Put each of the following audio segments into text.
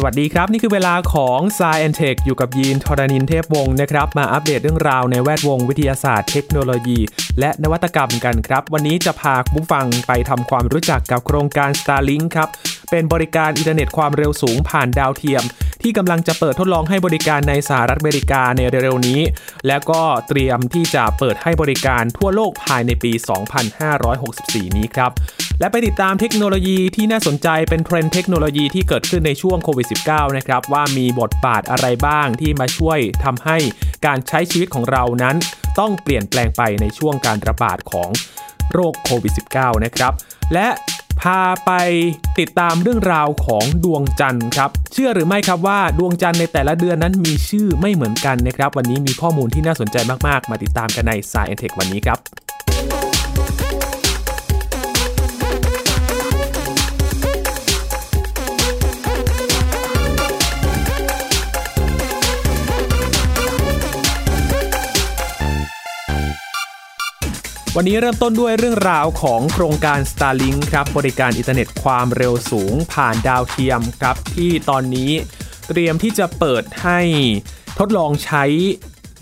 สวัสดีครับ นี่คือเวลาของ Science Tech อยู่กับยีนทรณินเทพวงศ์นะครับ มาอัปเดตเรื่องราวในแวดวงวิทยาศาสตร์เทคโนโลยี และนวัตกรรมกันครับ วันนี้จะพาคุณผู้ฟังไปทำความรู้จักกับโครงการ Starlink ครับ เป็นบริการอินเทอร์เน็ตความเร็วสูงผ่านดาวเทียม ที่กำลังจะเปิดทดลองให้บริการในสหรัฐอเมริกาในเร็วๆนี้ และก็เตรียมที่จะเปิดให้บริการทั่วโลกภายในปี 2564 นี้ครับ และไปติดตามเทคโนโลยีที่น่าสนใจเป็นเทรนด์เทคโนโลยีที่เกิดขึ้นในช่วงโควิด -19 นะครับว่ามีบทบาทอะไรบ้างที่มาช่วยทำให้การใช้ชีวิตของเรานั้น ต้องเปลี่ยนแปลงไปในช่วงการระบาดของโรคโควิด -19 นะครับ และพาไปติดตามเรื่องราวของดวงจันทร์ครับ เชื่อหรือไม่ครับว่าดวงจันทร์ในแต่ละเดือนนั้นมีชื่อไม่เหมือนกันนะครับ วันนี้มีข้อมูลที่น่าสนใจมาก ๆ มาติดตามกันใน Science Tech วันนี้ครับ วันนี้เริ่มต้นด้วยเรื่องราวของโครงการ Starlink ครับ บริการอินเทอร์เน็ตความเร็วสูงผ่านดาวเทียมครับ ที่ตอนนี้เตรียมที่จะเปิดให้ทดลองใช้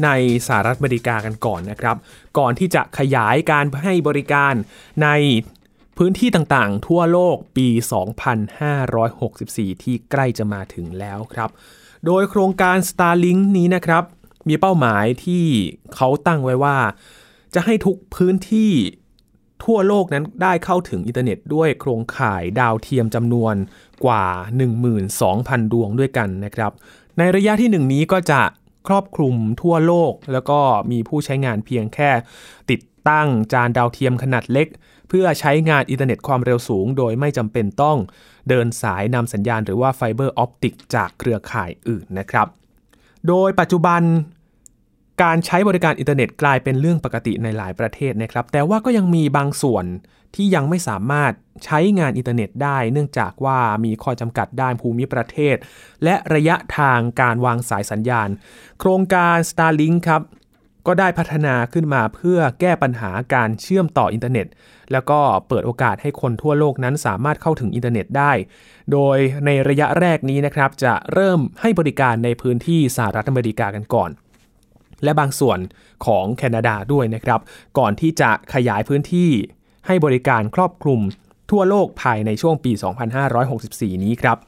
ในสหรัฐอเมริกากันก่อนนะครับ ก่อนที่จะขยายการให้บริการในพื้นที่ต่างๆ ทั่วโลกปี 2564 ที่ใกล้จะมาถึงแล้วครับ โดยโครงการ Starlink นี้นะครับ มีเป้าหมายที่เขาตั้งไว้ว่า จะให้ทุกพื้นที่ทั่วโลกนั้นได้เข้าถึงอินเทอร์เน็ตด้วยโครงข่ายดาวเทียมจำนวนกว่า 12,000 ดวงด้วยกันนะครับ ในระยะที่หนึ่งนี้ก็จะครอบคลุมทั่วโลก แล้วก็มีผู้ใช้งานเพียงแค่ ติดตั้งจานดาวเทียมขนาดเล็ก เพื่อใช้งานอินเทอร์เน็ตความเร็วสูง โดยไม่จำเป็นต้องเดินสายนำสัญญาณหรือว่าไฟเบอร์ออปติกจากเครือข่ายอื่นนะครับ โดยปัจจุบัน การใช้บริการอินเทอร์เน็ตกลายเป็นเรื่องปกติในหลายประเทศนะครับ แต่ว่าก็ยังมีบางส่วนที่ยังไม่สามารถใช้งานอินเทอร์เน็ตได้ เนื่องจากว่ามีข้อจำกัดด้านภูมิประเทศ และระยะทางการวางสายสัญญาณ โครงการ Starlink ครับ ก็ได้พัฒนาขึ้นมาเพื่อแก้ปัญหาการเชื่อมต่ออินเทอร์เน็ต แล้วก็เปิดโอกาสให้คนทั่วโลกนั้นสามารถเข้าถึงอินเทอร์เน็ตได้ โดยในระยะแรกนี้นะครับจะเริ่มให้บริการในพื้นที่สหรัฐอเมริกากันก่อน และบางส่วนของแคนาดาด้วยนะครับ ก่อนที่จะขยายพื้นที่ให้บริการครอบคลุมทั่วโลกภายในช่วงปี 2564 นี้ครับ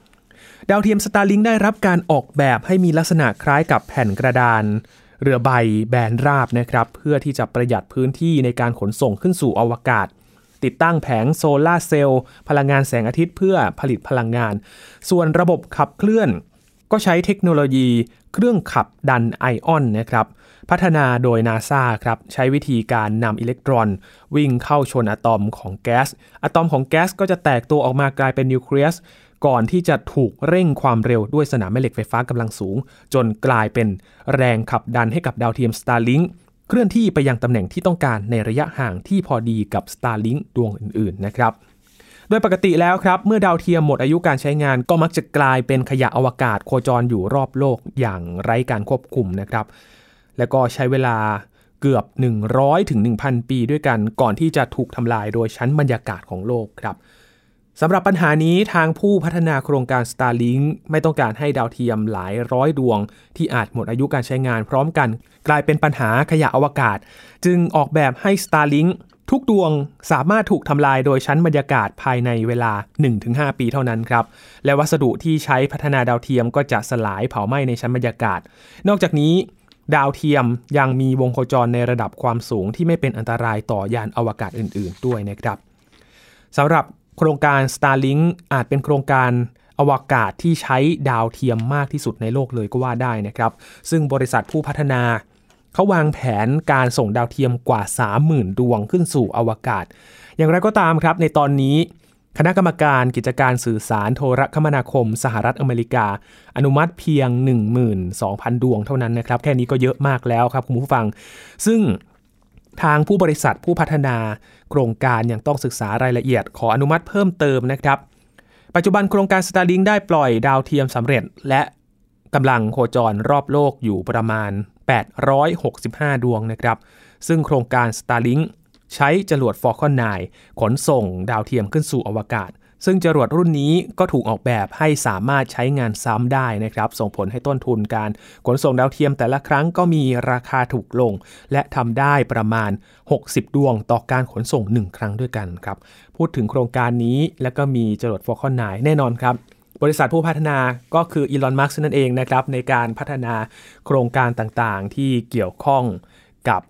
ดาวเทียม Starlink ได้รับการออกแบบให้มีลักษณะคล้ายกับแผ่นกระดาน เรือใบแบนราบนะครับ เพื่อที่จะประหยัดพื้นที่ในการขนส่งขึ้นสู่อวกาศ ติดตั้งแผงโซลาร์เซลล์พลังงานแสงอาทิตย์เพื่อผลิตพลังงาน ส่วนระบบขับเคลื่อน ก็ใช้เทคโนโลยีเครื่องขับดันไอออนนะครับ พัฒนาโดยนาซาครับใช้วิธีการนำอิเล็กตรอน วิ่งเข้าชนอะตอมของแก๊สอะตอมของแก๊สก็จะแตกตัวออกมากลายเป็นนิวเคลียสก่อนที่จะถูกเร่งความเร็วด้วยสนามแม่เหล็กไฟฟ้ากำลังสูง จนกลายเป็นแรงขับดันให้กับดาวเทียม Starlink เคลื่อนที่ไปยังตำแหน่งที่ต้องการในระยะห่างที่พอดีกับ Starlink ดวงอื่นๆนะครับโดยปกติแล้วครับเมื่อดาวเทียมหมดอายุการใช้งานก็มักจะกลายเป็นขยะอวกาศโคจรอยู่รอบโลกอย่างไร้การควบคุมนะครับ แล้วก็ใช้เวลาเกือบ 100ถึง1,000 ปีด้วยกันก่อนที่จะถูกทำลายโดยชั้นบรรยากาศของโลกครับสำหรับปัญหานี้ทางผู้พัฒนาโครงการ Starlink ไม่ต้องการให้ดาวเทียมหลายร้อยดวง ที่อาจหมดอายุการใช้งานพร้อมกัน กลายเป็นปัญหาขยะอวกาศ จึงออกแบบให้ Starlink ทุกดวงสามารถถูกทำลายโดยชั้นบรรยากาศภายในเวลา 1-5 ปีเท่านั้นครับ และวัสดุที่ใช้พัฒนาดาวเทียมก็จะสลายเผาไหม้ในชั้นบรรยากาศ นอกจากนี้ ดาวเทียมยังมีวงโคจรในระดับความสูงที่ไม่เป็นอันตรายต่อยานอวกาศอื่น ๆ ด้วยนะครับสำหรับโครงการ Starlink อาจเป็นโครงการอวกาศที่ใช้ดาวเทียมมากที่สุดในโลกเลยก็ว่าได้นะครับ ซึ่งบริษัทผู้พัฒนา เขาวางแผนการส่งดาวเทียมกว่า 30,000 ดวงขึ้นสู่อวกาศ อย่างไรก็ตามครับ ในตอนนี้ คณะกรรมการกิจการสื่อสารโทรคมนาคม สหรัฐอเมริกา อนุมัติเพียง 12,000 ดวงเท่านั้นนะครับ แค่นี้ก็เยอะมากแล้วครับคุณผู้ฟัง ซึ่งทางผู้บริษัทผู้พัฒนาโครงการยังต้องศึกษารายละเอียด ขออนุมัติเพิ่มเติมนะครับ ปัจจุบันโครงการ Starlink ได้ปล่อยดาวเทียมสำเร็จ และกำลังโคจรรอบโลกอยู่ประมาณ 865 ดวงนะครับ ซึ่งโครงการ Starlink ใช้จรวด Falcon 9 ขนส่งดาวเทียมขึ้นสู่อวกาศ ซึ่งจรวดรุ่นนี้ก็ถูกออกแบบให้สามารถใช้งานซ้ำได้นะครับ ส่งผลให้ต้นทุนการขนส่งดาวเทียมแต่ละครั้งก็มีราคาถูกลง และทำได้ประมาณ 60 ดวงต่อการขนส่ง 1 ครั้งด้วยกันครับ พูดถึงโครงการนี้แล้วก็มีจรวด Falcon 9 แน่นอนครับบริษัทผู้พัฒนาก็คืออีลอน มัสก์นั่นเองนะครับในการพัฒนาโครงการต่างๆ ที่เกี่ยวข้องกับ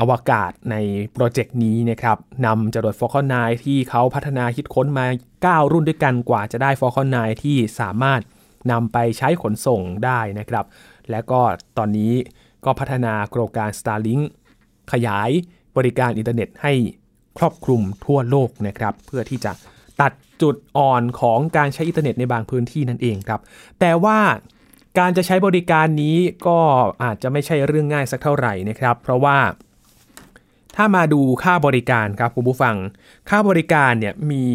อวกาศในโปรเจกต์นี้นะครับนำจรวด Falcon 9 ที่เขาพัฒนาคิดค้นมา 9 รุ่นด้วยกันกว่าจะได้ Falcon 9 ที่สามารถนำไปใช้ขนส่งได้นะครับ และก็ตอนนี้ก็พัฒนาโครงการ Starlink ขยายบริการอินเทอร์เน็ตให้ครอบคลุมทั่วโลกนะครับ เพื่อที่จะตัดจุดอ่อนของการใช้อินเทอร์เน็ตในบางพื้นที่นั่นเองครับ แต่ว่าการจะใช้บริการนี้ก็อาจจะไม่ใช่เรื่องง่ายสักเท่าไหร่นะครับ เพราะว่า ถ้ามาดูค่าบริการครับคุณผู้ฟัง ค่าบริการเนี่ยมี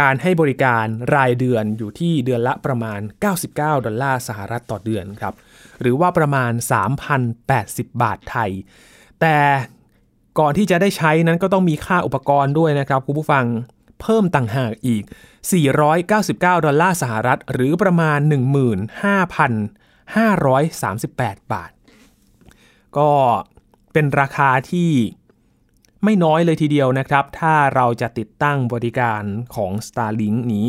การให้บริการรายเดือนอยู่ที่เดือนละประมาณ 99 ดอลลาร์สหรัฐต่อเดือนครับ หรือว่าประมาณ 3,080 บาทไทย แต่ก่อนที่จะได้ใช้นั้นก็ต้องมีค่าอุปกรณ์ด้วยนะครับคุณผู้ฟังเพิ่มต่างหากอีก 499 ดอลลาร์สหรัฐ หรือประมาณ 15,538 บาท ก็ เป็นราคาที่ไม่น้อยเลยทีเดียวนะครับ ถ้าเราจะติดตั้งบริการของ Starlink นี้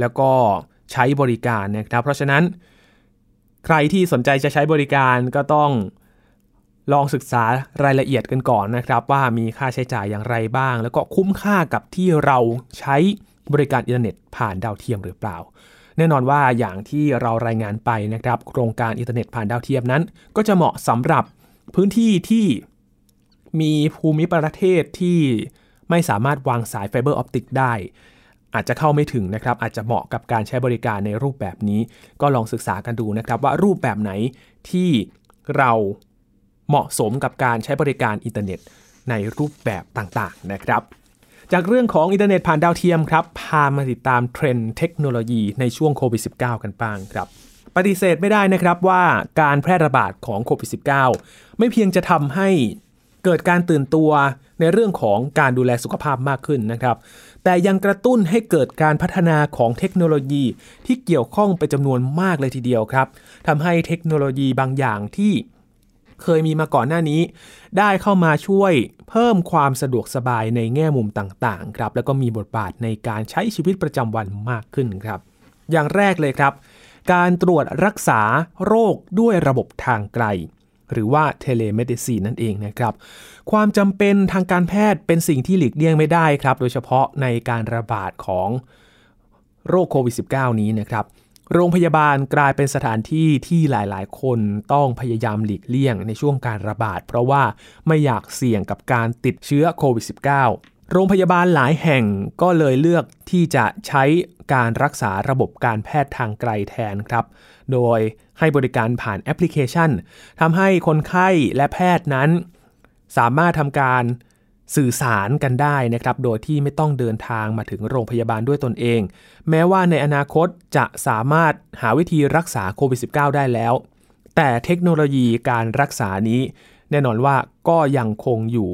แล้วก็ใช้บริการนะครับ เพราะฉะนั้น ใครที่สนใจจะใช้บริการก็ต้องลองศึกษารายละเอียดกันก่อนนะครับ ว่ามีค่าใช้จ่ายอย่างไรบ้าง แล้วก็คุ้มค่ากับที่เราใช้บริการอินเทอร์เน็ตผ่านดาวเทียมหรือเปล่า แน่นอนว่าอย่างที่เรารายงานไปนะครับ โครงการอินเทอร์เน็ตผ่านดาวเทียมนั้น ก็จะเหมาะสำหรับ พื้นที่ที่มีภูมิประเทศที่ไม่สามารถวางสายไฟเบอร์ออปติกได้ อาจจะเข้าไม่ถึงนะครับ อาจจะเหมาะกับการใช้บริการในรูปแบบนี้ ก็ลองศึกษากันดูนะครับ ว่ารูปแบบไหนที่เราเหมาะสมกับการใช้บริการอินเทอร์เน็ตในรูปแบบต่างๆนะครับ จากเรื่องของอินเทอร์เน็ตผ่านดาวเทียมครับ พามาติดตามเทรนด์เทคโนโลยีในช่วงโควิด -19 กันบ้างครับ ปฏิเสธไม่ได้นะครับว่าการแพร่ระบาดของโควิด -19 ไม่เพียงจะทำให้เกิดการตื่นตัวในเรื่องของการดูแลสุขภาพมากขึ้นนะครับ แต่ยังกระตุ้นให้เกิดการพัฒนาของเทคโนโลยีที่เกี่ยวข้องเป็นจำนวนมากเลยทีเดียวครับทำให้เทคโนโลยีบางอย่างที่เคยมีมาก่อนหน้านี้ ได้เข้ามาช่วยเพิ่มความสะดวกสบายในแง่มุมต่างๆครับแล้วก็มีบทบาทในการใช้ชีวิตประจำวันมากขึ้นครับ อย่างแรกเลยครับ การตรวจรักษาโรคด้วยระบบทางไกล หรือว่า telemedicine นั่นเองนะครับ ความจำเป็นทางการแพทย์เป็นสิ่งที่หลีกเลี่ยงไม่ได้ครับ โดยเฉพาะในการระบาดของโรคโควิด -19 นี้นะครับโรงพยาบาลกลายเป็นสถานที่ที่หลายๆ คนต้องพยายามหลีกเลี่ยงในช่วงการระบาด เพราะว่าไม่อยากเสี่ยงกับการติดเชื้อโควิด -19 โรงพยาบาลหลายแห่งก็เลยเลือกที่จะใช้การรักษาระบบการแพทย์ทางไกลแทนครับ โดย ให้บริการผ่านแอปพลิเคชันทำให้คนไข้และแพทย์นั้น สามารถทำการสื่อสารกันได้นะครับ โดยที่ไม่ต้องเดินทางมาถึงโรงพยาบาลด้วยตนเอง แม้ว่าในอนาคตจะสามารถหาวิธีรักษาโควิด -19 ได้แล้ว แต่เทคโนโลยีการรักษานี้ แน่นอนว่าก็ยังคงอยู่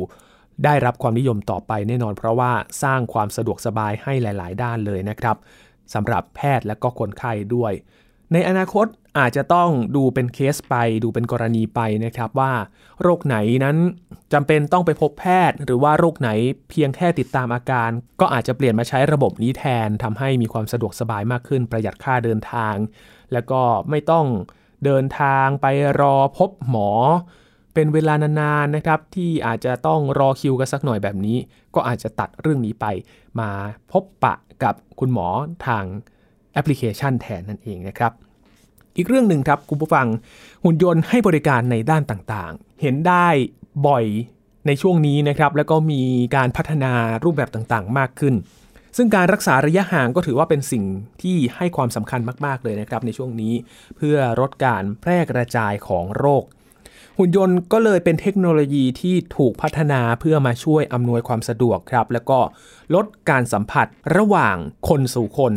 ได้รับความนิยมต่อไปแน่นอน เพราะว่าสร้างความสะดวกสบายให้หลาย ๆ ด้านเลยนะครับสำหรับแพทย์และก็คนไข้ด้วย ในอนาคต อาจจะต้องดูเป็นเคสไปดูเป็นกรณีไปนะครับว่า โรคไหนนั้นจำเป็นต้องไปพบแพทย์ หรือว่าโรคไหนเพียงแค่ติดตามอาการ ก็อาจจะเปลี่ยนมาใช้ระบบนี้แทนทำให้มีความสะดวกสบายมากขึ้น ประหยัดค่าเดินทาง แล้วก็ไม่ต้องเดินทางไปรอพบหมอ เป็นเวลานานๆนะครับที่อาจจะต้องรอคิวกันสักหน่อยแบบนี้ ก็อาจจะตัดเรื่องนี้ไป มาพบปะกับคุณหมอทางแอปพลิเคชันแทนนั่นเองนะครับ อีกเรื่องหนึ่งครับคุณผู้ฟังหุ่นยนต์ให้บริการในด้านต่างๆ เห็นได้บ่อยในช่วงนี้นะครับแล้วก็มีการพัฒนารูปแบบต่างๆ มากขึ้น ซึ่งการรักษาระยะห่างก็ถือว่าเป็นสิ่งที่ให้ความสำคัญมากๆเลยนะครับ ในช่วงนี้เพื่อลดการแพร่กระจายของโรค หุ่นยนต์ก็เลยเป็นเทคโนโลยีที่ถูกพัฒนาเพื่อมาช่วยอำนวยความสะดวกครับ แล้วก็ลดการสัมผัสระหว่างคนสู่คน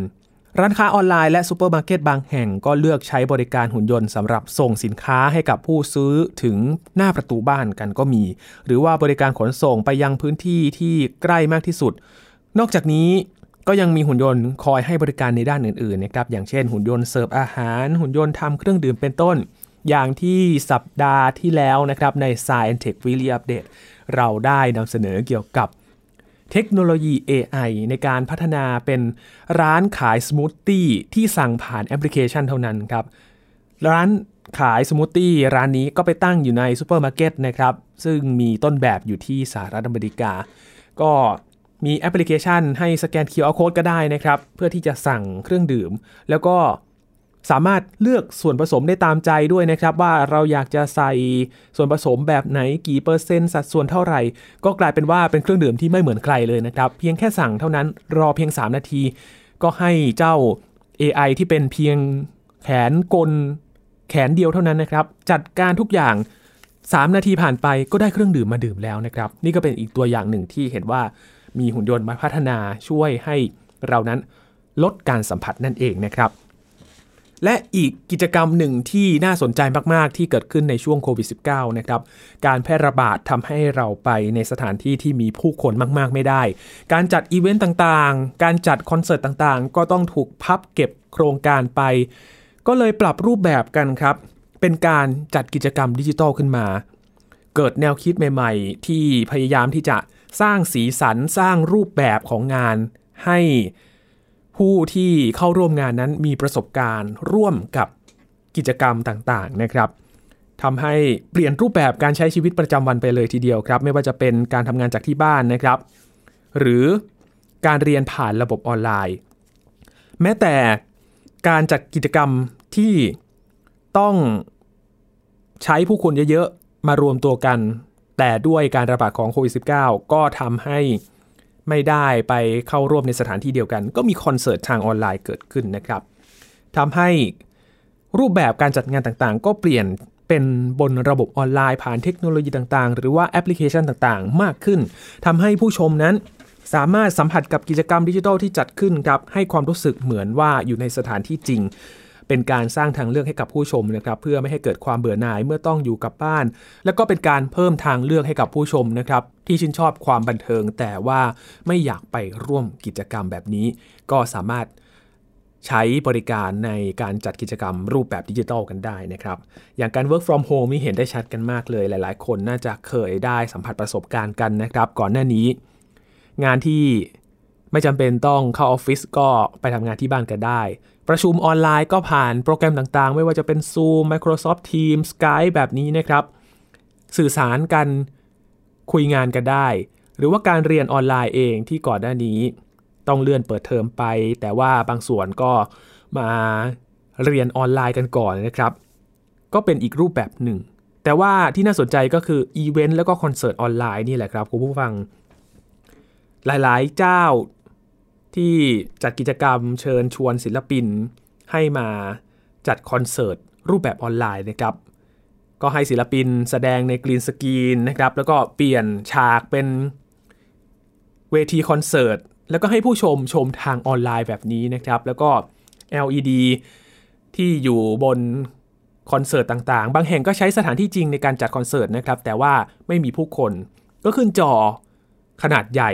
ร้านค้าออนไลน์และซูเปอร์มาร์เก็ตบางแห่งก็เลือกใช้บริการหุ่นยนต์สำหรับส่งสินค้าให้กับผู้ซื้อถึงหน้าประตูบ้านกันก็มี หรือว่าบริการขนส่งไปยังพื้นที่ที่ใกล้มากที่สุด นอกจากนี้ก็ยังมีหุ่นยนต์คอยให้บริการในด้านอื่นๆนะครับอย่างเช่นหุ่นยนต์เสิร์ฟอาหาร หุ่นยนต์ทำเครื่องดื่มเป็นต้น อย่างที่สัปดาห์ที่แล้วนะครับใน Science Tech Weekly Update เราได้นำเสนอเกี่ยวกับ เทคโนโลยี AI ในการพัฒนาเป็นร้านขายสมูทตี้ที่สั่งผ่านแอปพลิเคชันเท่านั้นครับร้านขายสมูทตี้ร้านนี้ก็ไปตั้งอยู่ในซูเปอร์มาร์เก็ตนะครับซึ่งมีต้นแบบอยู่ที่สหรัฐอเมริกา ก็มีแอปพลิเคชันให้สแกน QR Code ก็ได้นะครับ เพื่อที่จะสั่งเครื่องดื่ม แล้วก็ สามารถเลือกส่วนผสมได้ตามใจด้วยนะครับว่าเราอยากจะใส่ส่วนผสมแบบไหนกี่เปอร์เซ็นต์สัดส่วนเท่าไหร่ ก็กลายเป็นว่าเป็นเครื่องดื่มที่ไม่เหมือนใครเลยนะครับ เพียงแค่สั่งเท่านั้นรอเพียง 3 นาที ก็ให้เจ้า AI ที่เป็นเพียงแขนกล แขนเดียวเท่านั้นนะครับ จัดการทุกอย่าง 3 นาทีผ่านไปก็ได้เครื่องดื่มมาดื่มแล้วนะครับ นี่ก็เป็นอีกตัวอย่างหนึ่งที่เห็นว่ามีหุ่นยนต์มาพัฒนาช่วยให้เรานั้นลดการสัมผัสนั่นเองนะครับ และอีกกิจกรรมหนึ่งที่น่าสนใจมาก ๆ ที่เกิดขึ้นในช่วงโควิด -19 นะครับ การแพร่ระบาดทำให้เราไปในสถานที่ที่มีผู้คนมาก ๆ ไม่ได้ การจัดอีเวนต์ต่าง ๆ การจัดคอนเสิร์ตต่าง ๆ ก็ต้องถูกพับเก็บโครงการไป ก็เลยปรับรูปแบบกันครับ เป็นการจัดกิจกรรมดิจิทัลขึ้นมา เกิดแนวคิดใหม่ ๆ ที่พยายามที่จะสร้างสีสัน สร้างรูปแบบของงานให้ ผู้ที่เข้าร่วมงานนั้นมีประสบการณ์ร่วมกับกิจกรรมต่างๆนะครับทำให้เปลี่ยนรูปแบบการใช้ชีวิตประจำวันไปเลยทีเดียวครับ ไม่ว่าจะเป็นการทำงานจากที่บ้านนะครับ หรือการเรียนผ่านระบบออนไลน์ แม้แต่การจัดกิจกรรมที่ต้องใช้ผู้คนเยอะๆ มารวมตัวกัน แต่ด้วยการระบาดของโควิด -19 ก็ทำให้ ไม่ได้ไปเข้าร่วมในสถานที่เดียวกัน ก็มีคอนเสิร์ตทางออนไลน์เกิดขึ้นนะครับทำให้รูปแบบการจัดงานต่างๆ ก็เปลี่ยนเป็นบนระบบออนไลน์ผ่านเทคโนโลยีต่างๆ หรือว่าแอปพลิเคชันต่างๆ มากขึ้นทำให้ผู้ชมนั้นสามารถสัมผัสกับกิจกรรมดิจิทัลที่จัดขึ้นครับให้ความรู้สึกเหมือนว่าอยู่ในสถานที่จริง เป็นการสร้างทางเลือกให้กับผู้ชมนะครับเพื่อไม่ให้เกิดความเบื่อหน่ายเมื่อต้องอยู่กับบ้าน แล้วก็เป็นการเพิ่มทางเลือกให้กับผู้ชมนะครับที่ชื่นชอบความบันเทิง แต่ว่าไม่อยากไปร่วมกิจกรรมแบบนี้ ก็สามารถใช้บริการในการจัดกิจกรรมรูปแบบดิจิทัลกันได้นะครับ อย่างการ work from home นี่เห็นได้ชัดกันมากเลย หลายๆ คนน่าจะเคยได้สัมผัสประสบการณ์กันนะครับ ก่อนหน้านี้ งานที่ ไม่จำเป็นต้องเข้าออฟฟิศก็ไปทำงานที่บ้านกันได้ ประชุมออนไลน์ก็ผ่านโปรแกรมต่างๆ ไม่ว่าจะเป็น Zoom Microsoft Teams Skype แบบนี้นะครับ สื่อสารกันคุยงานกันได้ หรือว่าการเรียนออนไลน์เองที่ก่อนหน้านี้ ต้องเลื่อนเปิดเทอมไป แต่ว่าบางส่วนก็มาเรียนออนไลน์กันก่อนนะครับ ก็เป็นอีกรูปแบบหนึ่ง แต่ว่าที่น่าสนใจก็คืออีเวนต์แล้วก็คอนเสิร์ตออนไลน์นี่แหละครับคุณผู้ฟัง หลายๆ เจ้า ที่จัดกิจกรรมเชิญชวนศิลปิน ให้มาจัดคอนเสิร์ตรูปแบบออนไลน์นะครับ ก็ให้ศิลปินแสดงใน green screen นะครับ แล้วก็เปลี่ยนฉากเป็นเวทีคอนเสิร์ต แล้วก็ให้ผู้ชมชมทางออนไลน์แบบนี้นะครับ แล้วก็ LED ที่อยู่บนคอนเสิร์ตต่างๆ บางแห่งก็ใช้สถานที่จริงในการจัดคอนเสิร์ตนะครับ แต่ว่าไม่มีผู้คน ก็ขึ้นจอขนาดใหญ่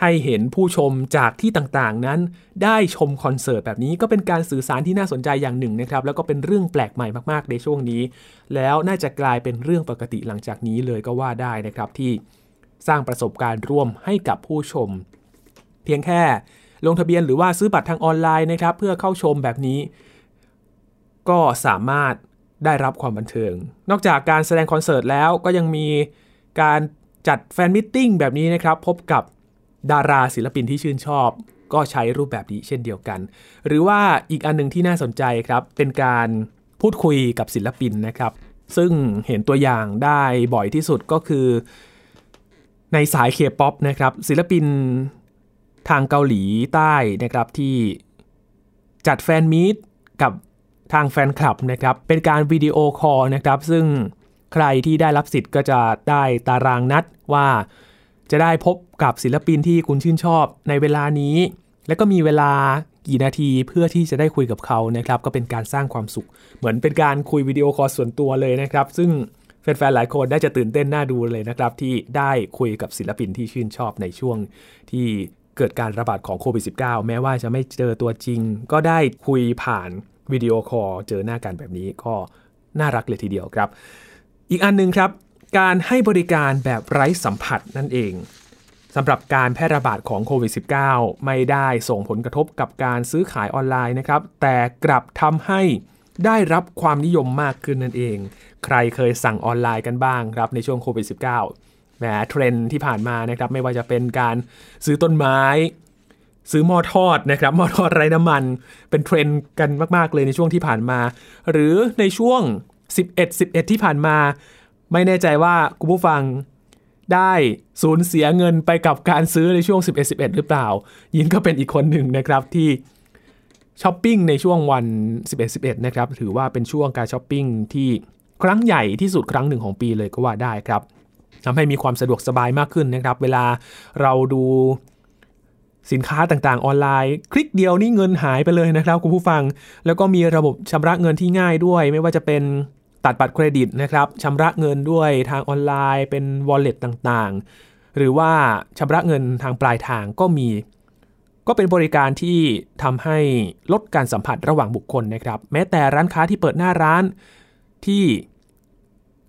ให้เห็นผู้ชมจากที่ต่างๆ นั้น ได้ชมคอนเสิร์ตแบบนี้ก็เป็นการสื่อสารที่น่าสนใจอย่างหนึ่งนะครับ แล้วก็เป็นเรื่องแปลกใหม่มากๆในช่วงนี้ แล้วน่าจะกลายเป็นเรื่องปกติหลังจากนี้เลยก็ว่าได้นะครับที่สร้างประสบการณ์ร่วมให้กับผู้ชม เพียงแค่ลงทะเบียนหรือว่าซื้อบัตรทางออนไลน์นะครับ เพื่อเข้าชมแบบนี้ ก็สามารถได้รับความบันเทิง นอกจากการแสดงคอนเสิร์ตแล้วก็ยังมีการจัด fan meeting แบบนี้นะครับ พบกับ ดาราศิลปินที่ชื่นชอบ ก็ใช้รูปแบบนี้เช่นเดียวกัน หรือว่าอีกอันนึงที่น่าสนใจครับ เป็นการพูดคุยกับศิลปินนะครับ ซึ่งเห็นตัวอย่างได้บ่อยที่สุดก็คือ ในสายเคป๊อปนะครับ ศิลปินทางเกาหลีใต้นะครับที่จัด fan meet กับทางแฟนคลับนะครับ เป็นการ video call นะครับ ซึ่งใครที่ได้รับสิทธิ์ก็จะได้ตารางนัดว่า จะได้พบกับศิลปินที่คุณชื่นชอบในเวลานี้ แล้วก็มีเวลากี่นาทีเพื่อที่จะได้คุยกับเขานะครับ ก็เป็นการสร้างความสุข เหมือนเป็นการคุย video call ส่วนตัวเลยนะครับ ซึ่งแฟนๆหลายคนได้จะตื่นเต้นน่าดูเลยนะครับ ที่ได้คุยกับศิลปินที่ชื่นชอบในช่วงที่เกิดการระบาดของโควิด -19 แม้ว่าจะไม่เจอตัวจริง ก็ได้คุยผ่าน video call เจอหน้ากันแบบนี้ก็น่ารักเลยทีเดียวครับ อีกอันนึงครับ การให้บริการแบบไร้สัมผัสนั่นเองสำหรับการแพร่ระบาดของโควิด -19 ไม่ได้ส่งผลกระทบกับการซื้อขายออนไลน์นะครับ แต่กลับทำให้ได้รับความนิยมมากขึ้นนั่นเอง ใครเคยสั่งออนไลน์กันบ้างครับในช่วงโควิด -19 แหมเทรนด์ที่ผ่านมานะครับไม่ว่าจะเป็นการซื้อต้นไม้ ซื้อหม้อทอดนะครับหม้อทอดไร้น้ำมัน เป็นเทรนด์กันมาก ๆ เลยในช่วงที่ผ่านมา หรือในช่วง 11 11 ที่ผ่านมา ไม่แน่ใจว่าคุณผู้ฟังได้สูญเสียเงินไปกับการซื้อในช่วง 11 11 หรือเปล่า ยินก็เป็นอีกคนหนึ่งนะครับที่ช้อปปิ้งในช่วงวัน 11 11 นะครับ ถือว่าเป็นช่วงการช้อปปิ้งที่ครั้งใหญ่ที่สุดครั้งหนึ่งของปีเลยก็ว่าได้ครับทำให้มีความสะดวกสบายมากขึ้นนะครับ เวลาเราดูสินค้าต่างๆ ออนไลน์ คลิกเดียวนี่เงินหายไปเลยนะครับคุณผู้ฟัง แล้วก็มีระบบชำระเงินที่ง่ายด้วย ไม่ว่าจะเป็น ตัดบัตรเครดิตนะครับชำระเงินด้วยทางออนไลน์เป็น wallet ต่างๆ หรือว่าชำระเงินทางปลายทางก็มี ก็เป็นบริการที่ทำให้ลดการสัมผัสระหว่างบุคคลนะครับ แม้แต่ร้านค้าที่เปิดหน้าร้านที่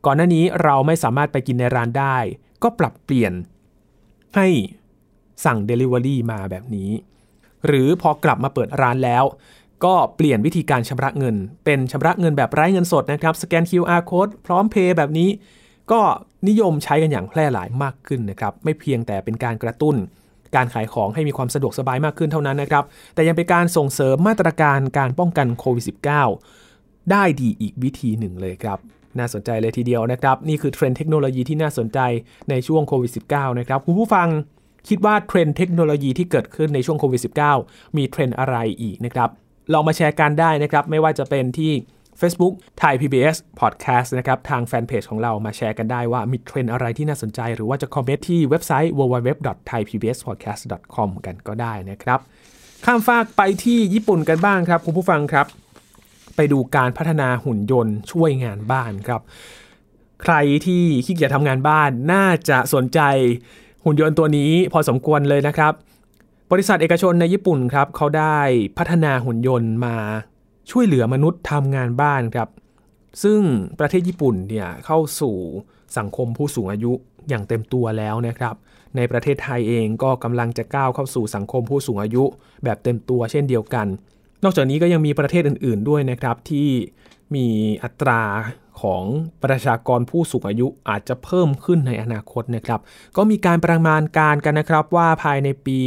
ก่อนหน้านี้เราไม่สามารถไปกินในร้านได้ ก็ปรับเปลี่ยนให้สั่ง Delivery มาแบบนี้ หรือพอกลับมาเปิดร้านแล้ว ก็เปลี่ยนวิธีการชำระเงิน เป็นชำระเงินแบบไร้เงินสดนะครับ สแกน QR code พร้อมเพย์แบบนี้ ก็นิยมใช้กันอย่างแพร่หลายมากขึ้นนะครับ ไม่เพียงแต่เป็นการกระตุ้น การขายของให้มีความสะดวกสบายมากขึ้นเท่านั้นนะครับ แต่ยังเป็นการส่งเสริมมาตรการการป้องกันโควิด -19 ได้ดีอีกวิธีหนึ่งเลยครับ น่าสนใจเลยทีเดียวนะครับ นี่คือเทรนด์เทคโนโลยีที่น่าสนใจในช่วงโควิด -19 นะครับ คุณผู้ฟังคิดว่าเทรนด์เทคโนโลยีที่เกิดขึ้นในช่วงโควิด -19 มีเทรนด์อะไรอีกนะครับ ลองมาแชร์กันได้นะครับ ไม่ว่าจะเป็นที่ Facebook Thai PBS Podcast นะครับ ทางแฟนเพจของเรามาแชร์กันได้ว่ามีเทรนด์อะไรที่น่าสนใจ หรือว่าจะคอมเมนต์ที่เว็บไซต์ www.thaipbspodcast.com กันก็ได้นะครับ ข้ามฟากไปที่ญี่ปุ่นกันบ้างครับ คุณผู้ฟังครับ ไปดูการพัฒนาหุ่นยนต์ช่วยงานบ้านครับ ใครที่ขี้เกียจทำงานบ้านน่าจะสนใจหุ่นยนต์ตัวนี้พอสมควรเลยนะครับ บริษัทเอกชนในญี่ปุ่นครับเขาได้พัฒนาหุ่นยนต์มาช่วยเหลือมนุษย์ทำงานบ้านครับ ซึ่งประเทศญี่ปุ่นเนี่ยเข้าสู่สังคมผู้สูงอายุอย่างเต็มตัวแล้วนะครับ ในประเทศไทยเองก็กำลังจะก้าวเข้าสู่สังคมผู้สูงอายุ แบบเต็มตัวเช่นเดียวกัน นอกจากนี้ก็ยังมีประเทศอื่น ๆ ด้วยนะครับที่ มีอัตราของประชากรผู้สูงอายุอาจจะเพิ่มขึ้นในอนาคตนะครับ ก็มีการประมาณการกันนะครับว่าภายในปี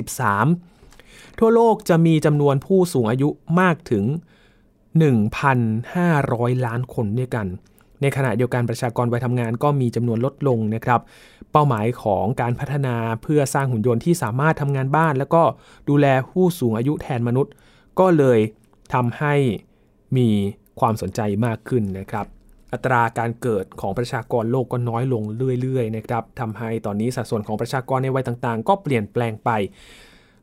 2593 ทั่วโลกจะมีจำนวนผู้สูงอายุมากถึง 1,500 ล้านคนด้วยกัน ในขณะเดียวกันประชากรวัยทำงานก็มีจำนวนลดลงนะครับ เป้าหมายของการพัฒนาเพื่อสร้างหุ่นยนต์ที่สามารถทำงานบ้าน แล้วก็ดูแลผู้สูงอายุแทนมนุษย์ ก็เลยทำให้ มีความสนใจมากขึ้นนะครับ อัตราการเกิดของประชากรโลกก็น้อยลงเรื่อยๆนะครับทำให้ตอนนี้สัดส่วนของประชากรในวัยต่างๆ ก็เปลี่ยนแปลงไป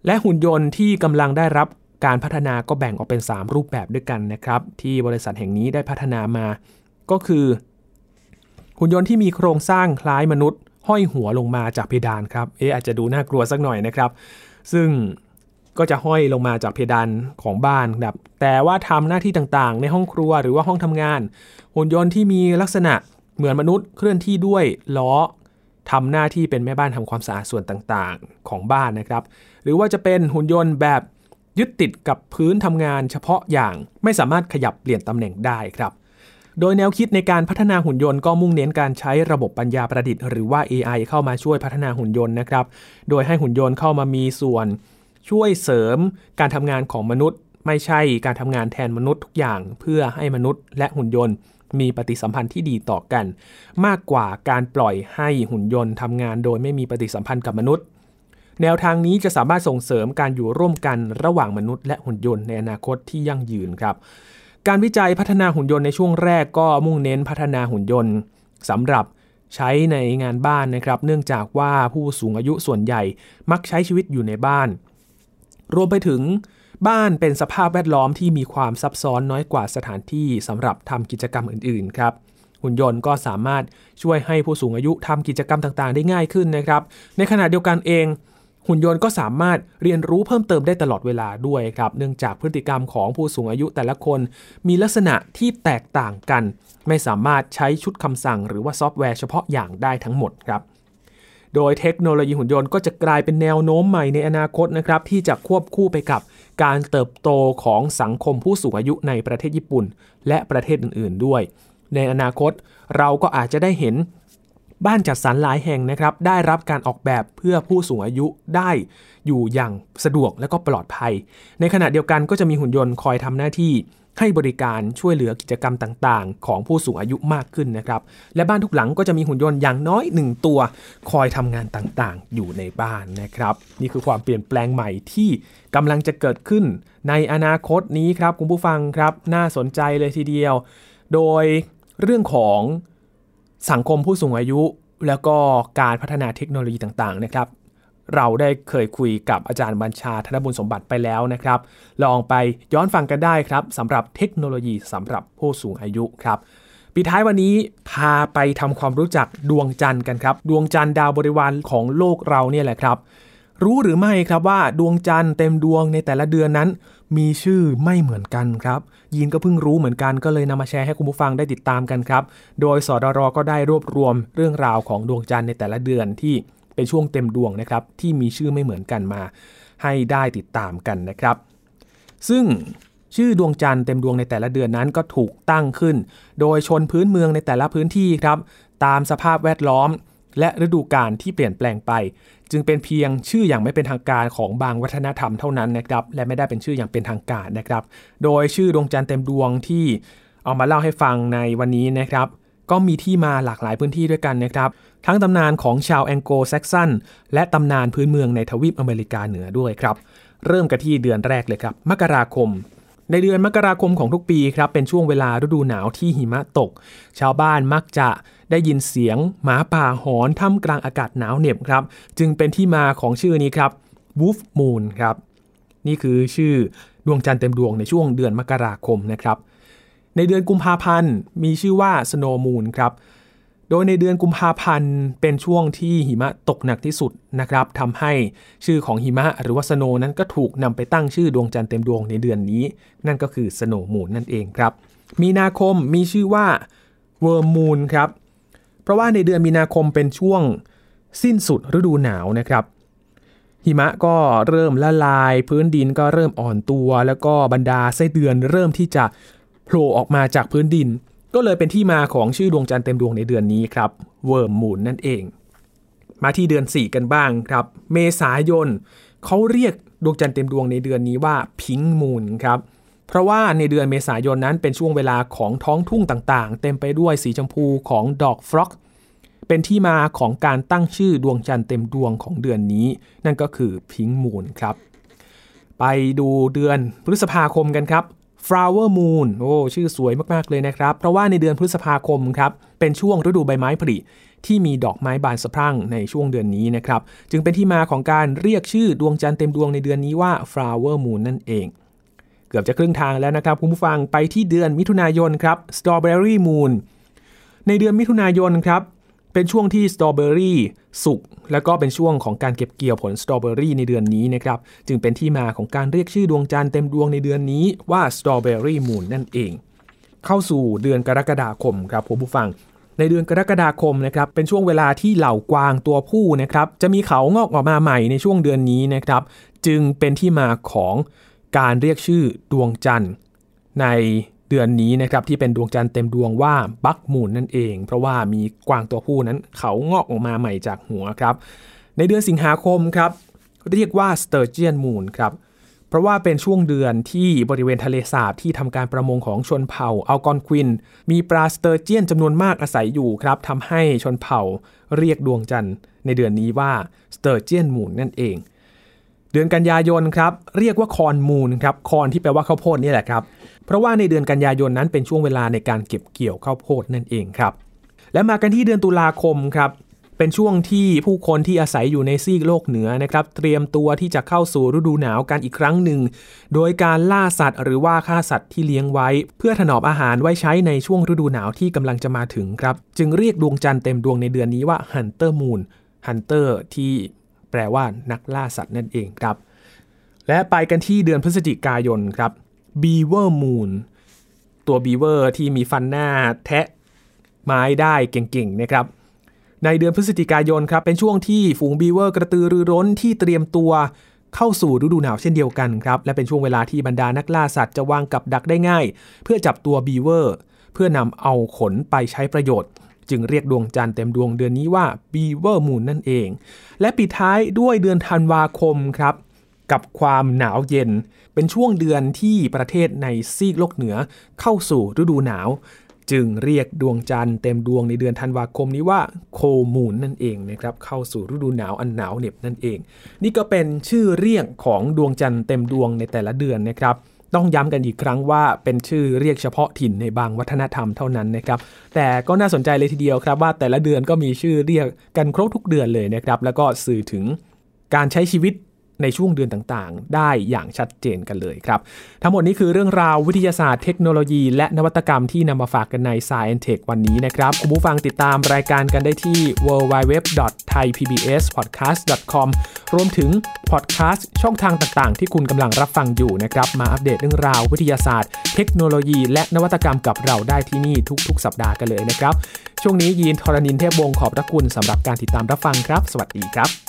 และหุ่นยนต์ที่กำลังได้รับการพัฒนาก็แบ่งออกเป็น 3 รูปแบบด้วยกันนะครับ ที่บริษัทแห่งนี้ได้พัฒนามา ก็คือ หุ่นยนต์ที่มีโครงสร้างคล้ายมนุษย์ ห้อยหัวลงมาจากเพดานครับเอ๊อาจจะดูน่ากลัวสักหน่อยนะครับ ซึ่ง ก็จะห้อยลงมาจากเพดานของบ้านครับแต่ว่าทำหน้าที่ต่างๆ ในห้องครัวหรือว่าห้องทำงาน หุ่นยนต์ที่มีลักษณะเหมือนมนุษย์เคลื่อนที่ด้วยล้อทำหน้าที่เป็นแม่บ้านทำความสะอาดส่วนต่างๆของบ้านนะครับ หรือว่าจะเป็นหุ่นยนต์แบบยึดติดกับพื้นทำงานเฉพาะอย่างไม่สามารถขยับเปลี่ยนตำแหน่งได้ครับ โดยแนวคิดในการพัฒนาหุ่นยนต์ก็มุ่งเน้นการใช้ระบบปัญญาประดิษฐ์หรือว่า AI เข้ามาช่วยพัฒนาหุ่นยนต์นะครับ โดยให้หุ่นยนต์เข้ามามีส่วน ช่วยเสริมการทำงานของมนุษย์ ไม่ใช่การทำงานแทนมนุษย์ทุกอย่างเพื่อให้มนุษย์และหุ่นยนต์ มีปฏิสัมพันธ์ที่ดีต่อกัน มากกว่าการปล่อยให้หุ่นยนต์ทำงานโดยไม่มีปฏิสัมพันธ์กับมนุษย์ แนวทางนี้จะสามารถส่งเสริมการอยู่ร่วมกันระหว่างมนุษย์และหุ่นยนต์ในอนาคตที่ยั่งยืนครับ การวิจัยพัฒนาหุ่นยนต์ในช่วงแรกก็มุ่งเน้นพัฒนาหุ่นยนต์สำหรับใช้ในงานบ้านนะครับ เนื่องจากว่าผู้สูงอายุส่วนใหญ่มักใช้ชีวิตอยู่ในบ้าน รวมไปถึงบ้านเป็นสภาพแวดล้อมที่มีความซับซ้อนน้อยกว่าสถานที่สำหรับทำกิจกรรมอื่นๆครับหุ่นยนต์ก็สามารถช่วยให้ผู้สูงอายุทำกิจกรรมต่างๆ ได้ง่ายขึ้นนะครับ ในขณะเดียวกันเอง หุ่นยนต์ก็สามารถเรียนรู้เพิ่มเติมได้ตลอดเวลาด้วยครับ เนื่องจากพฤติกรรมของผู้สูงอายุแต่ละคน มีลักษณะที่แตกต่างกัน ไม่สามารถใช้ชุดคำสั่ง หรือว่าซอฟต์แวร์เฉพาะอย่างได้ทั้งหมดครับ โดยเทคโนโลยีหุ่นยนต์ก็จะกลายเป็นแนวโน้มใหม่ในอนาคตนะครับที่จะควบคู่ไปกับการเติบโตของสังคมผู้สูงอายุในประเทศญี่ปุ่น และประเทศอื่น ๆ ด้วย ในอนาคตเราก็อาจจะได้เห็นบ้านจัดสรรหลายแห่งนะครับ ได้รับการออกแบบเพื่อผู้สูงอายุได้อยู่อย่างสะดวกและก็ปลอดภัย ในขณะเดียวกันก็จะมีหุ่นยนต์คอยทำหน้าที่ให้บริการช่วยเหลือกิจกรรมต่างๆ ของผู้สูงอายุมากขึ้นนะครับ และบ้านทุกหลังก็จะมีหุ่นยนต์อย่างน้อยหนึ่งตัว คอยทำงานต่างๆ อยู่ในบ้านนะครับ นี่คือความเปลี่ยนแปลงใหม่ที่กำลังจะเกิดขึ้นในอนาคตนี้ครับคุณผู้ฟังครับ น่าสนใจเลยทีเดียว โดยเรื่องของสังคมผู้สูงอายุแล้วก็การพัฒนาเทคโนโลยีต่างๆนะครับ เราได้เคยคุยกับอาจารย์บัญชาธนบุญสมบัติไปแล้วนะครับ ลองไปย้อนฟังกันได้ครับสำหรับเทคโนโลยีสำหรับผู้สูงอายุครับปิดท้ายวันนี้พาไปทำความรู้จักดวงจันทร์กันครับ ดวงจันทร์ดาวบริวารของโลกเราเนี่ยแหละครับ รู้หรือไม่ครับว่าดวงจันทร์เต็มดวงในแต่ละเดือนนั้น มีชื่อไม่เหมือนกันครับ ยีนก็เพิ่งรู้เหมือนกันก็เลยนำมาแชร์ให้คุณผู้ฟังได้ติดตามกันครับ โดยสดรก็ได้รวบรวมเรื่องราวของดวงจันทร์ในแต่ละเดือนที่ เป็นช่วงเต็มดวงนะครับที่มีชื่อไม่เหมือนกันมา ให้ได้ติดตามกันนะครับ ซึ่งชื่อดวงจันทร์เต็มดวงในแต่ละเดือนนั้นก็ถูกตั้งขึ้น โดยชนพื้นเมืองในแต่ละพื้นที่ครับ ตามสภาพแวดล้อม และฤดูกาลที่เปลี่ยนแปลงไป จึงเป็นเพียงชื่ออย่างไม่เป็นทางการของบางวัฒนธรรมเท่านั้นนะครับ และไม่ได้เป็นชื่ออย่างเป็นทางการนะครับ โดยชื่อดวงจันทร์เต็มดวงที่เอามาเล่าให้ฟังในวันนี้นะครับ ก็มีที่มาหลากหลายพื้นที่ด้วยกันนะครับ ทั้งตำนานของชาวแองโกลแซกซันและตำนานพื้นเมืองในทวีปอเมริกาเหนือด้วยครับ เริ่มกันที่เดือนแรกเลยครับ มกราคม ในเดือนมกราคมของทุกปีครับ เป็นช่วงเวลาฤดูหนาวที่หิมะตก ชาวบ้านมักจะได้ยินเสียงหมาป่าหอนท่ามกลางอากาศหนาวเหน็บครับ จึงเป็นที่มาของชื่อนี้ครับ Wolf Moon ครับ นี่คือชื่อดวงจันทร์เต็มดวงในช่วงเดือนมกราคมนะครับ ในเดือนกุมภาพันธ์มีชื่อว่า Snow Moon ครับโดยในเดือนกุมภาพันธ์เป็นช่วงที่หิมะตกหนักที่สุดนะครับทำให้ชื่อของหิมะหรือว่าสโนนั้นก็ถูกนำไปตั้งชื่อดวงจันทร์เต็มดวงในเดือนนี้ นั่นก็คือสโนมูนนั่นเองครับ มีนาคมมีชื่อว่า Worm Moon ครับ เพราะว่าในเดือนมีนาคมเป็นช่วงสิ้นสุดฤดูหนาวนะครับ หิมะก็เริ่มละลาย พื้นดินก็เริ่มอ่อนตัว แล้วก็บรรดาไส้เดือนเริ่มที่จะ โผล่ออกมาจากพื้นดิน ก็เลยเป็นที่มาของชื่อดวงจันทร์เต็มดวงในเดือนนี้ครับ Worm Moon นั่นเอง มาที่เดือน 4 กันบ้างครับ เมษายนเขาเรียกดวงจันทร์เต็มดวงในเดือนนี้ว่าพิงมูนครับเพราะว่าในเดือนเมษายนนั้นเป็นช่วงเวลาของท้องทุ่งต่างๆ เต็มไปด้วยสีชมพูของดอกฟลอกเป็นที่มาของการตั้งชื่อดวงจันทร์เต็มดวงของเดือนนี้ นั่นก็คือพิงมูนครับ ไปดูเดือนพฤษภาคมกันครับ flower moon โอ้ชื่อสวยมากๆเลยนะครับ เพราะว่าในเดือนพฤษภาคมครับ เป็นช่วงฤดูใบไม้ผลิที่มีดอกไม้บานสะพรั่งในช่วงเดือนนี้นะครับ จึงเป็นที่มาของการเรียกชื่อดวงจันทร์เต็มดวงในเดือนนี้ว่า flower moon นั่นเอง เกือบจะครึ่งทางแล้วนะครับคุณผู้ฟังไปที่เดือนมิถุนายนครับ strawberry moon ในเดือนมิถุนายนครับ เป็นช่วงที่สตรอเบอรี่สุกแล้วก็เป็นช่วงของการเก็บเกี่ยวผลสตรอเบอรี่ในเดือนนี้นะครับจึงเป็นที่มาของการเรียกชื่อดวงจันทร์เต็มดวงในเดือนนี้ว่าสตรอเบอรี่มูนนั่นเอง เข้าสู่เดือนกรกฎาคมครับคุณผู้ฟัง ในเดือนกรกฎาคมนะครับเป็นช่วงเวลาที่เหล่ากวางตัวผู้นะครับจะมีเขางอกออกมาใหม่ในช่วงเดือนนี้นะครับจึงเป็นที่มาของการเรียกชื่อดวงจันทร์ใน เดือนนี้นะครับที่เป็นดวงจันทร์เต็มดวงว่าบักมูนนั่นเอง เพราะว่ามีกวางตัวผู้นั้นเขางอกออกมาใหม่จากหัวครับ ในเดือนสิงหาคมครับเรียกว่าสเตอร์เจียนมูนครับเพราะว่าเป็นช่วงเดือนที่บริเวณทะเลสาบที่ทำการประมงของชนเผ่าอัลกอนควิน มีปลาสเตอร์เจียนจำนวนมากอาศัยอยู่ครับทำให้ชนเผ่าเรียกดวงจันทร์ในเดือนนี้ว่า Sturgeon Moon นั่นเอง เดือนกันยายนครับเรียกว่า Corn Moon ครับ corn ที่แปลว่าข้าวโพดนี่แหละครับ เพราะว่าในเดือนกันยายนนั้นเป็นช่วงเวลาในการเก็บเกี่ยวข้าวโพดนั่นเองครับ และมากันที่เดือนตุลาคมครับเป็นช่วงที่ผู้คนที่อาศัยอยู่ในซีกโลกเหนือนะครับ เตรียมตัวที่จะเข้าสู่ฤดูหนาวกันอีกครั้งหนึ่ง โดยการล่าสัตว์ หรือว่าฆ่าสัตว์ที่เลี้ยงไว้ เพื่อถนอมอาหารไว้ใช้ในช่วงฤดูหนาวที่กำลังจะมาถึงครับ จึงเรียกดวงจันทร์เต็มดวงในเดือนนี้ว่า Hunter Moon Hunter ที่ แปลว่านักล่าสัตว์นั่นเองครับ และไปกันที่เดือนพฤศจิกายนครับ Beaver Moon ตัว Beaver ที่มีฟันหน้าแทะไม้ได้เก่งๆนะครับ ในเดือนพฤศจิกายนครับเป็นช่วงที่ฝูงบีเวอร์กระตือรือร้นที่เตรียมตัวเข้าสู่ฤดูหนาวเช่นเดียวกันครับและเป็นช่วงเวลาที่บรรดานักล่าสัตว์จะวางกับดักได้ง่าย เพื่อจับตัวบีเวอร์ เพื่อนำเอาขนไปใช้ประโยชน์ จึงเรียกดวงจันทร์เต็มดวงเดือนนี้ว่า Beaver Moon นั่นเอง และปิดท้ายด้วยเดือนธันวาคมครับกับความหนาวเย็น เป็นช่วงเดือนที่ประเทศในซีกโลกเหนือเข้าสู่ฤดูหนาว จึงเรียกดวงจันทร์เต็มดวงในเดือนธันวาคมนี้ว่าโคมูนนั่นเองนะครับเข้าสู่ฤดูหนาวอันหนาวเหน็บนั่นเอง นี่ก็เป็นชื่อเรียกของดวงจันทร์เต็มดวงในแต่ละเดือนนะครับ ต้องย้ำกันอีกครั้งว่าเป็นชื่อเรียกเฉพาะถิ่นในบางวัฒนธรรมเท่านั้นนะครับแต่ก็น่าสนใจเลยทีเดียวครับว่าแต่ละเดือนก็มีชื่อเรียกกันครบทุกเดือนเลยนะครับแล้วก็สื่อถึงการใช้ชีวิต ในช่วงเดือนต่างๆ ได้อย่างชัดเจนกันเลยครับ ทั้งหมดนี้คือเรื่องราววิทยาศาสตร์เทคโนโลยี และนวัตกรรมที่นำมาฝากกันใน Science Tech วันนี้นะครับ คุณผู้ฟังติดตามรายการกันได้ที่ www.thaipbspodcast.com รวมถึงพอดแคสต์ช่องทางต่างๆ ที่คุณกำลังรับฟังอยู่นะครับ มาอัปเดตเรื่องราววิทยาศาสตร์ เทคโนโลยี และนวัตกรรมกับเราได้ที่นี่ทุกๆ สัปดาห์กันเลยนะครับ ช่วงนี้ยีนทรณินเทพวงศ์ขอบพระคุณสำหรับการติดตามรับฟังครับ สวัสดีครับ